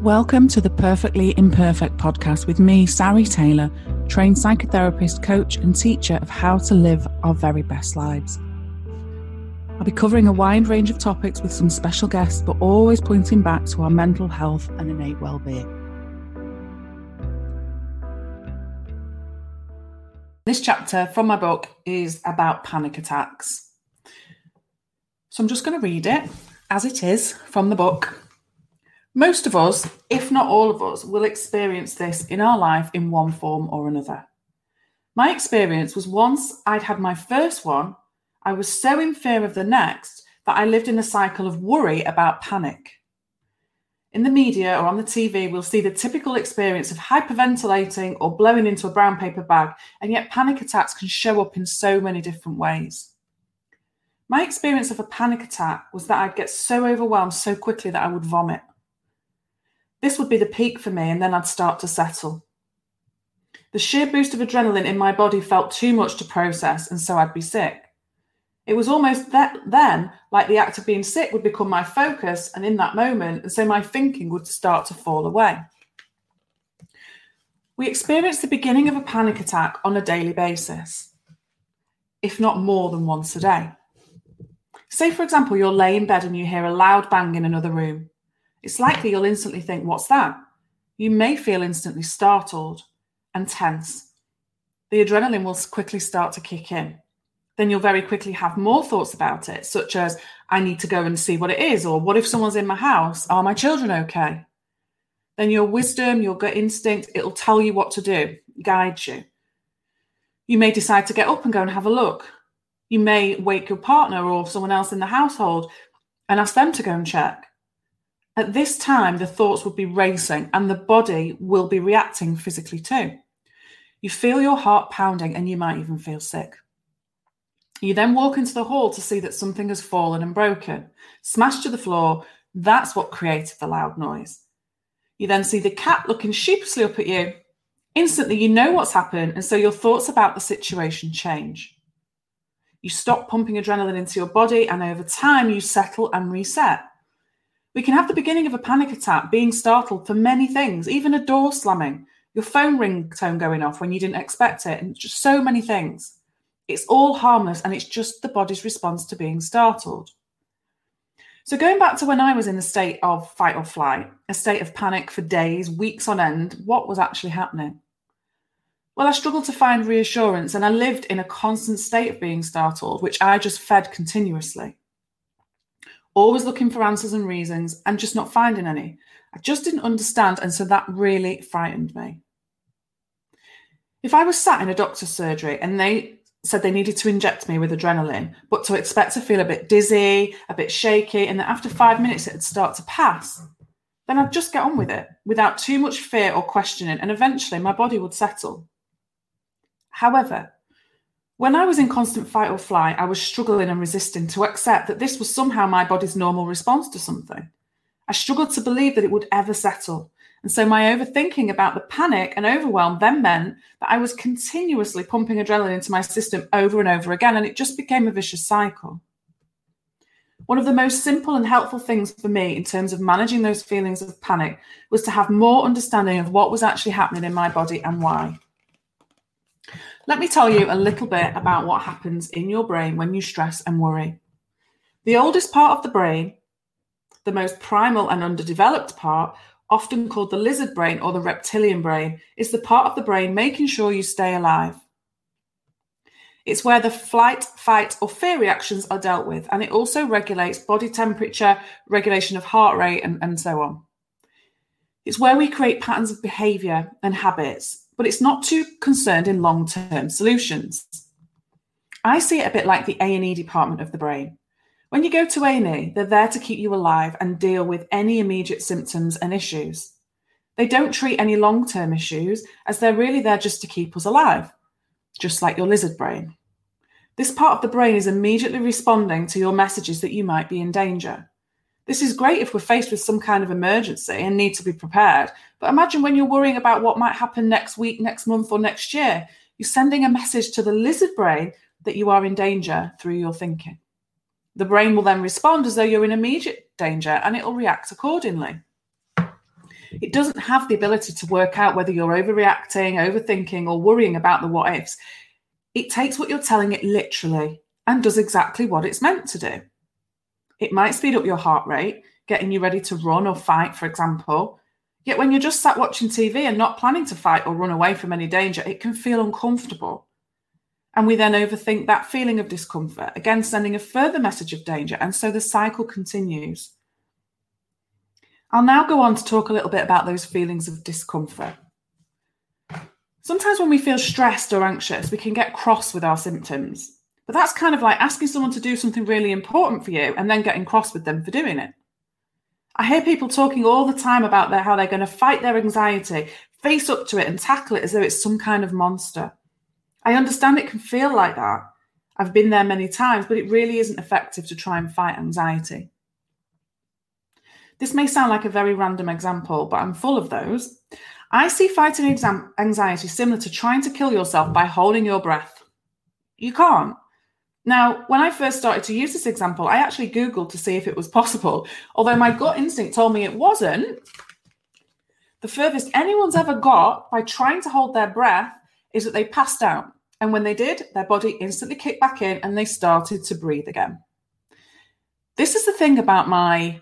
Welcome to the Perfectly Imperfect podcast with me, Sari Taylor, trained psychotherapist, coach, and teacher of how to live our very best lives. I'll be covering a wide range of topics with some special guests, but always pointing back to our mental health and innate well-being. This chapter from my book is about panic attacks. So I'm just going to read it as it is from the book most of us, if not all of us, will experience this in our life in one form or another. My experience was once I'd had my first one, I was so in fear of the next that I lived in a cycle of worry about panic. In the media or on the TV, we'll see the typical experience of hyperventilating or blowing into a brown paper bag, and yet panic attacks can show up in so many different ways. My experience of a panic attack was that I'd get so overwhelmed so quickly that I would vomit. This would be the peak for me, and then I'd start to settle. The sheer boost of adrenaline in my body felt too much to process, and so I'd be sick. It was almost that then like the act of being sick would become my focus, and in that moment, and so my thinking would start to fall away. We experience the beginning of a panic attack on a daily basis, if not more than once a day. Say, for example, you're lay in bed and you hear a loud bang in another room it's likely you'll instantly think, What's that? You may feel instantly startled and tense. The adrenaline will quickly start to kick in. Then you'll very quickly have more thoughts about it, such as, I need to go and see what it is, or what if someone's in my house? Are my children okay? Then your wisdom, your gut instinct, it'll tell you what to do, guide you. You may decide to get up and go and have a look. You may wake your partner or someone else in the household and ask them to go and check. At this time, the thoughts will be racing and the body will be reacting physically too. You feel your heart pounding and you might even feel sick. You then walk into the hall to see that something has fallen and broken, smashed to the floor. That's what created the loud noise. You then see the cat looking sheepishly up at you. Instantly, you know what's happened, and so your thoughts about the situation change. You stop pumping adrenaline into your body, and over time, you settle and reset. We can have the beginning of a panic attack being startled for many things, even a door slamming, your phone ringtone going off when you didn't expect it, and just so many things. It's all harmless and it's just the body's response to being startled. So, going back to when I was in a state of fight or flight, a state of panic for days, weeks on end, what was actually happening? Well, I struggled to find reassurance and I lived in a constant state of being startled, which I just fed continuously always looking for answers and reasons and just not finding any. I just didn't understand. And so that really frightened me. If I was sat in a doctor's surgery and they said they needed to inject me with adrenaline, but to expect to feel a bit dizzy, a bit shaky, and that after five minutes it'd start to pass, then I'd just get on with it without too much fear or questioning, and eventually my body would settle. However, when I was in constant fight or flight, I was struggling and resisting to accept that this was somehow my body's normal response to something. I struggled to believe that it would ever settle. And so my overthinking about the panic and overwhelm then meant that I was continuously pumping adrenaline into my system over and over again, and it just became a vicious cycle. One of the most simple and helpful things for me in terms of managing those feelings of panic was to have more understanding of what was actually happening in my body and why. Let me tell you a little bit about what happens in your brain when you stress and worry. The oldest part of the brain, the most primal and underdeveloped part, often called the lizard brain or the reptilian brain, is the part of the brain making sure you stay alive. It's where the flight, fight, or fear reactions are dealt with, and it also regulates body temperature, regulation of heart rate, and, and so on. It's where we create patterns of behavior and habits but it's not too concerned in long-term solutions. I see it a bit like the A&E department of the brain. When you go to A&E, they're there to keep you alive and deal with any immediate symptoms and issues. They don't treat any long-term issues as they're really there just to keep us alive, just like your lizard brain. This part of the brain is immediately responding to your messages that you might be in danger. This is great if we're faced with some kind of emergency and need to be prepared. But imagine when you're worrying about what might happen next week, next month, or next year. You're sending a message to the lizard brain that you are in danger through your thinking. The brain will then respond as though you're in immediate danger and it will react accordingly. It doesn't have the ability to work out whether you're overreacting, overthinking, or worrying about the what ifs. It takes what you're telling it literally and does exactly what it's meant to do. It might speed up your heart rate, getting you ready to run or fight, for example. Yet when you're just sat watching TV and not planning to fight or run away from any danger, it can feel uncomfortable. And we then overthink that feeling of discomfort, again, sending a further message of danger. And so the cycle continues. I'll now go on to talk a little bit about those feelings of discomfort. Sometimes when we feel stressed or anxious, we can get cross with our symptoms. But that's kind of like asking someone to do something really important for you and then getting cross with them for doing it. I hear people talking all the time about their, how they're going to fight their anxiety, face up to it, and tackle it as though it's some kind of monster. I understand it can feel like that. I've been there many times, but it really isn't effective to try and fight anxiety. This may sound like a very random example, but I'm full of those. I see fighting anxiety similar to trying to kill yourself by holding your breath. You can't. Now, when I first started to use this example, I actually Googled to see if it was possible, although my gut instinct told me it wasn't. The furthest anyone's ever got by trying to hold their breath is that they passed out. And when they did, their body instantly kicked back in and they started to breathe again. This is the thing about my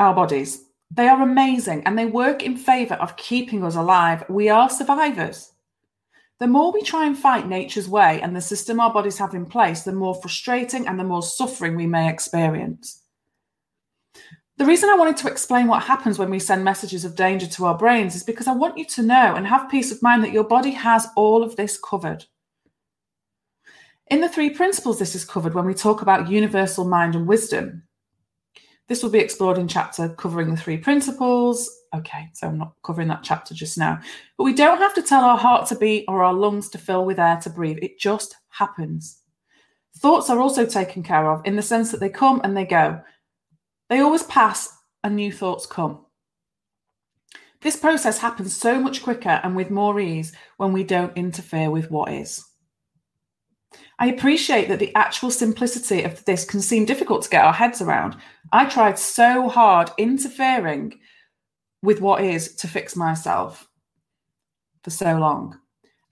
our bodies. They are amazing and they work in favor of keeping us alive. We are survivors. The more we try and fight nature's way and the system our bodies have in place, the more frustrating and the more suffering we may experience. The reason I wanted to explain what happens when we send messages of danger to our brains is because I want you to know and have peace of mind that your body has all of this covered. In the three principles, this is covered when we talk about universal mind and wisdom. This will be explored in chapter covering the three principles. Okay, so I'm not covering that chapter just now. But we don't have to tell our heart to beat or our lungs to fill with air to breathe. It just happens. Thoughts are also taken care of in the sense that they come and they go. They always pass and new thoughts come. This process happens so much quicker and with more ease when we don't interfere with what is. I appreciate that the actual simplicity of this can seem difficult to get our heads around. I tried so hard interfering with what is to fix myself for so long.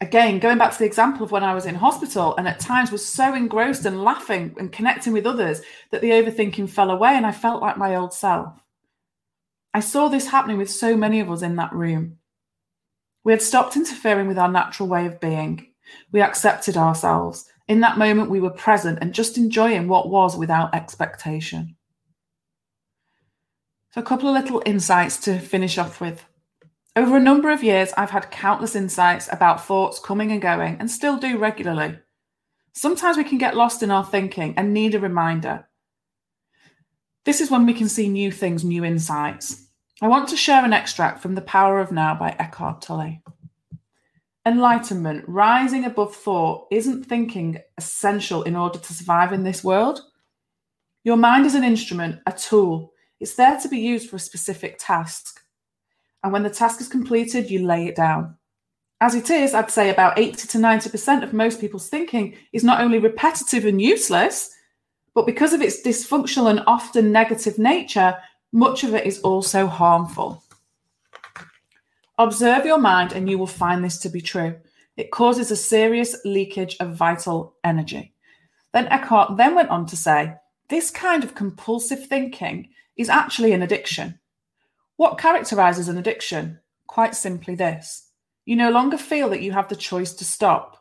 Again, going back to the example of when I was in hospital and at times was so engrossed and laughing and connecting with others that the overthinking fell away and I felt like my old self. I saw this happening with so many of us in that room. We had stopped interfering with our natural way of being. We accepted ourselves. In that moment, we were present and just enjoying what was without expectation. So, a couple of little insights to finish off with. Over a number of years, I've had countless insights about thoughts coming and going, and still do regularly. Sometimes we can get lost in our thinking and need a reminder. This is when we can see new things, new insights. I want to share an extract from The Power of Now by Eckhart Tolle. Enlightenment, rising above thought, isn't thinking essential in order to survive in this world. Your mind is an instrument, a tool. It's there to be used for a specific task and when the task is completed, you lay it down. As it is, I'd say about 80 to 90% of most people's thinking is not only repetitive and useless, but because of its dysfunctional and often negative nature, much of it is also harmful. Observe your mind and you will find this to be true. It causes a serious leakage of vital energy. Then Eckhart then went on to say, this kind of compulsive thinking is actually an addiction. What characterizes an addiction? Quite simply this you no longer feel that you have the choice to stop.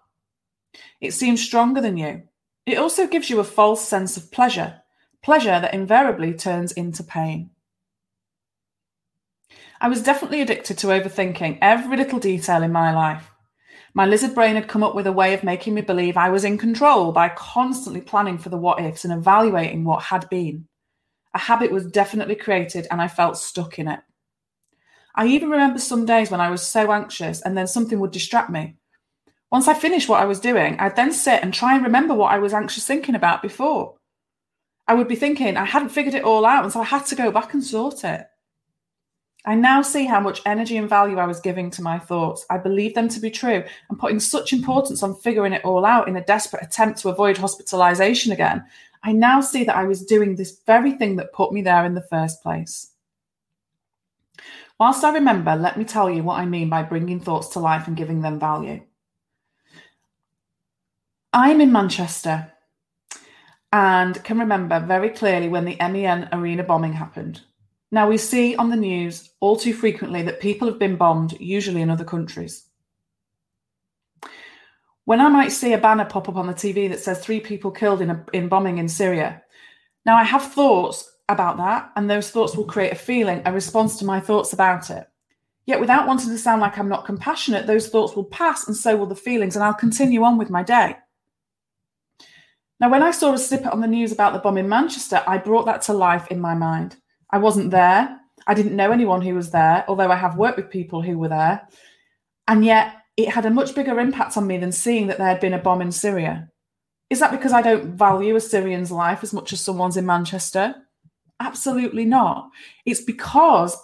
It seems stronger than you. It also gives you a false sense of pleasure, pleasure that invariably turns into pain. I was definitely addicted to overthinking every little detail in my life. My lizard brain had come up with a way of making me believe I was in control by constantly planning for the what ifs and evaluating what had been. A habit was definitely created and I felt stuck in it. I even remember some days when I was so anxious and then something would distract me. Once I finished what I was doing, I'd then sit and try and remember what I was anxious thinking about before. I would be thinking I hadn't figured it all out, and so I had to go back and sort it. I now see how much energy and value I was giving to my thoughts. I believe them to be true and putting such importance on figuring it all out in a desperate attempt to avoid hospitalization again I now see that I was doing this very thing that put me there in the first place. Whilst I remember, let me tell you what I mean by bringing thoughts to life and giving them value. I'm in Manchester and can remember very clearly when the MEN arena bombing happened. Now, we see on the news all too frequently that people have been bombed, usually in other countries. When I might see a banner pop up on the TV that says three people killed in, a, in bombing in Syria, now I have thoughts about that, and those thoughts will create a feeling, a response to my thoughts about it. Yet, without wanting to sound like I'm not compassionate, those thoughts will pass, and so will the feelings, and I'll continue on with my day. Now, when I saw a snippet on the news about the bomb in Manchester, I brought that to life in my mind. I wasn't there. I didn't know anyone who was there, although I have worked with people who were there. And yet, it had a much bigger impact on me than seeing that there had been a bomb in Syria. Is that because I don't value a Syrian's life as much as someone's in Manchester? Absolutely not. It's because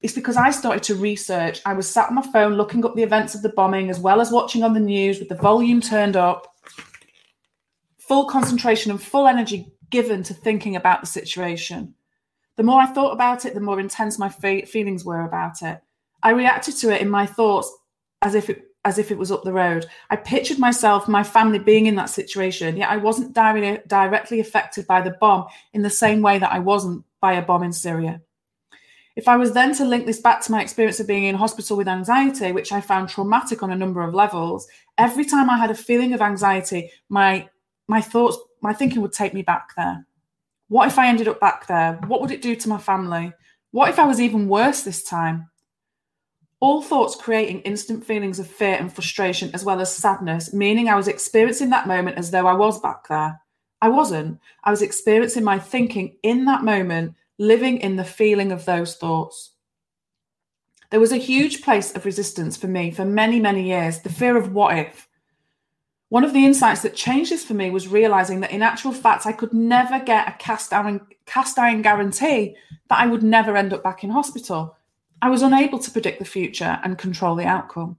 it's because I started to research. I was sat on my phone looking up the events of the bombing as well as watching on the news with the volume turned up. Full concentration and full energy given to thinking about the situation. The more I thought about it, the more intense my fe- feelings were about it. I reacted to it in my thoughts as if it as if it was up the road. I pictured myself, my family being in that situation, yet I wasn't di- directly affected by the bomb in the same way that I wasn't by a bomb in Syria. If I was then to link this back to my experience of being in hospital with anxiety, which I found traumatic on a number of levels, every time I had a feeling of anxiety, my my thoughts, my thinking would take me back there. What if I ended up back there? What would it do to my family? What if I was even worse this time? All thoughts creating instant feelings of fear and frustration, as well as sadness, meaning I was experiencing that moment as though I was back there. I wasn't. I was experiencing my thinking in that moment, living in the feeling of those thoughts. There was a huge place of resistance for me for many, many years the fear of what if. One of the insights that changed this for me was realizing that in actual fact, I could never get a cast iron, cast iron guarantee that I would never end up back in hospital. I was unable to predict the future and control the outcome.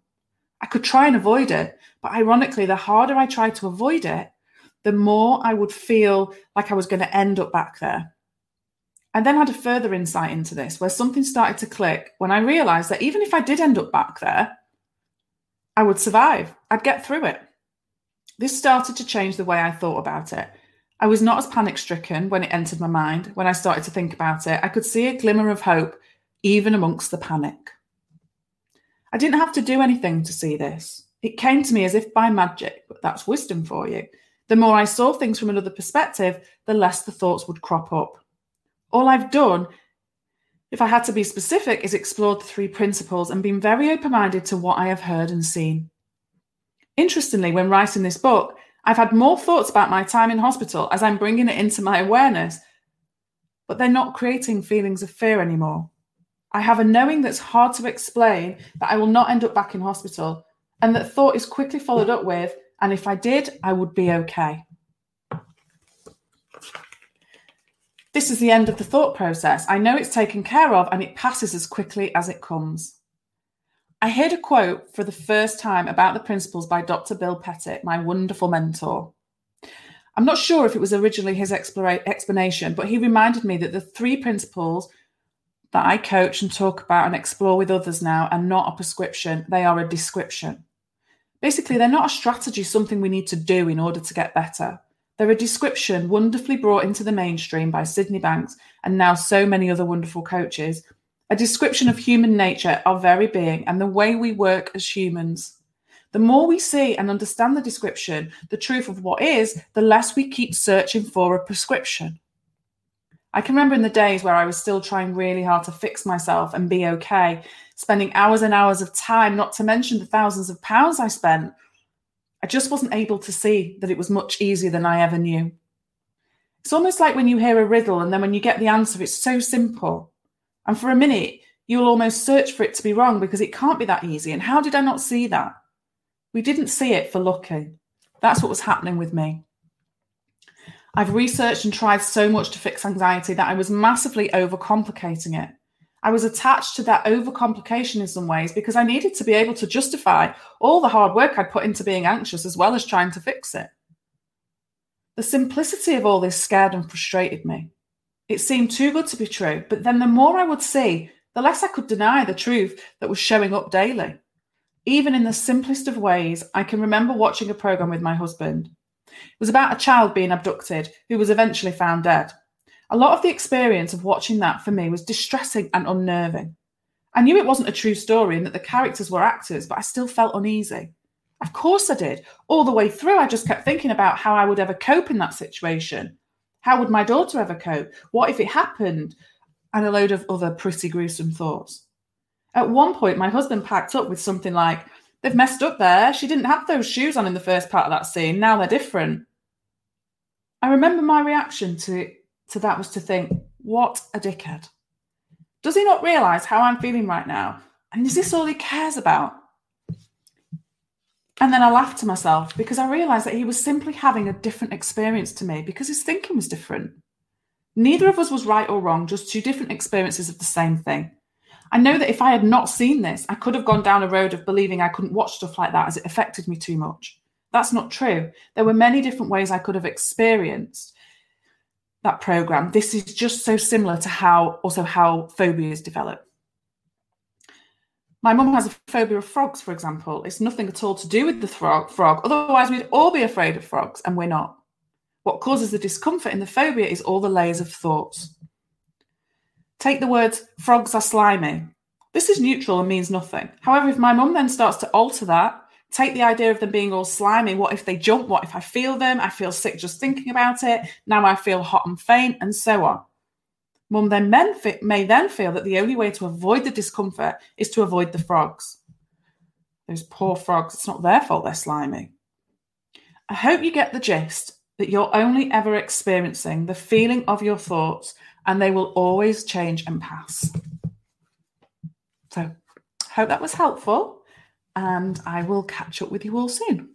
I could try and avoid it, but ironically, the harder I tried to avoid it, the more I would feel like I was going to end up back there. I then had a further insight into this where something started to click when I realized that even if I did end up back there, I would survive. I'd get through it. This started to change the way I thought about it. I was not as panic stricken when it entered my mind. When I started to think about it, I could see a glimmer of hope even amongst the panic. I didn't have to do anything to see this. It came to me as if by magic, but that's wisdom for you. The more I saw things from another perspective, the less the thoughts would crop up. All I've done, if I had to be specific, is explored the three principles and been very open minded to what I have heard and seen. Interestingly, when writing this book, I've had more thoughts about my time in hospital as I'm bringing it into my awareness, but they're not creating feelings of fear anymore. I have a knowing that's hard to explain that I will not end up back in hospital, and that thought is quickly followed up with, and if I did, I would be okay. This is the end of the thought process. I know it's taken care of and it passes as quickly as it comes. I heard a quote for the first time about the principles by Dr. Bill Pettit, my wonderful mentor. I'm not sure if it was originally his explanation, but he reminded me that the three principles that I coach and talk about and explore with others now are not a prescription, they are a description. Basically, they're not a strategy, something we need to do in order to get better. They're a description wonderfully brought into the mainstream by Sydney Banks and now so many other wonderful coaches, a description of human nature, our very being, and the way we work as humans. The more we see and understand the description, the truth of what is, the less we keep searching for a prescription. I can remember in the days where I was still trying really hard to fix myself and be okay, spending hours and hours of time, not to mention the thousands of pounds I spent. I just wasn't able to see that it was much easier than I ever knew. It's almost like when you hear a riddle and then when you get the answer, it's so simple. And for a minute, you'll almost search for it to be wrong because it can't be that easy. And how did I not see that? We didn't see it for lucky. That's what was happening with me. I've researched and tried so much to fix anxiety that I was massively overcomplicating it. I was attached to that overcomplication in some ways because I needed to be able to justify all the hard work I'd put into being anxious as well as trying to fix it. The simplicity of all this scared and frustrated me. It seemed too good to be true, but then the more I would see, the less I could deny the truth that was showing up daily. Even in the simplest of ways, I can remember watching a program with my husband. It was about a child being abducted who was eventually found dead. A lot of the experience of watching that for me was distressing and unnerving. I knew it wasn't a true story and that the characters were actors, but I still felt uneasy. Of course I did. All the way through, I just kept thinking about how I would ever cope in that situation. How would my daughter ever cope? What if it happened? And a load of other pretty gruesome thoughts. At one point, my husband packed up with something like, They've messed up there. She didn't have those shoes on in the first part of that scene. Now they're different. I remember my reaction to, to that was to think, What a dickhead. Does he not realize how I'm feeling right now? And is this all he cares about? And then I laughed to myself because I realized that he was simply having a different experience to me because his thinking was different. Neither of us was right or wrong, just two different experiences of the same thing. I know that if I had not seen this, I could have gone down a road of believing I couldn't watch stuff like that as it affected me too much. That's not true. There were many different ways I could have experienced that program. This is just so similar to how also how phobias develop. My mum has a phobia of frogs, for example. It's nothing at all to do with the frog, frog. Otherwise, we'd all be afraid of frogs, and we're not. What causes the discomfort in the phobia is all the layers of thoughts. Take the words frogs are slimy. This is neutral and means nothing. However, if my mum then starts to alter that, take the idea of them being all slimy, what if they jump? What if I feel them? I feel sick just thinking about it. Now I feel hot and faint, and so on. Mum then may then feel that the only way to avoid the discomfort is to avoid the frogs. Those poor frogs, it's not their fault they're slimy. I hope you get the gist that you're only ever experiencing the feeling of your thoughts and they will always change and pass. So, hope that was helpful, and I will catch up with you all soon.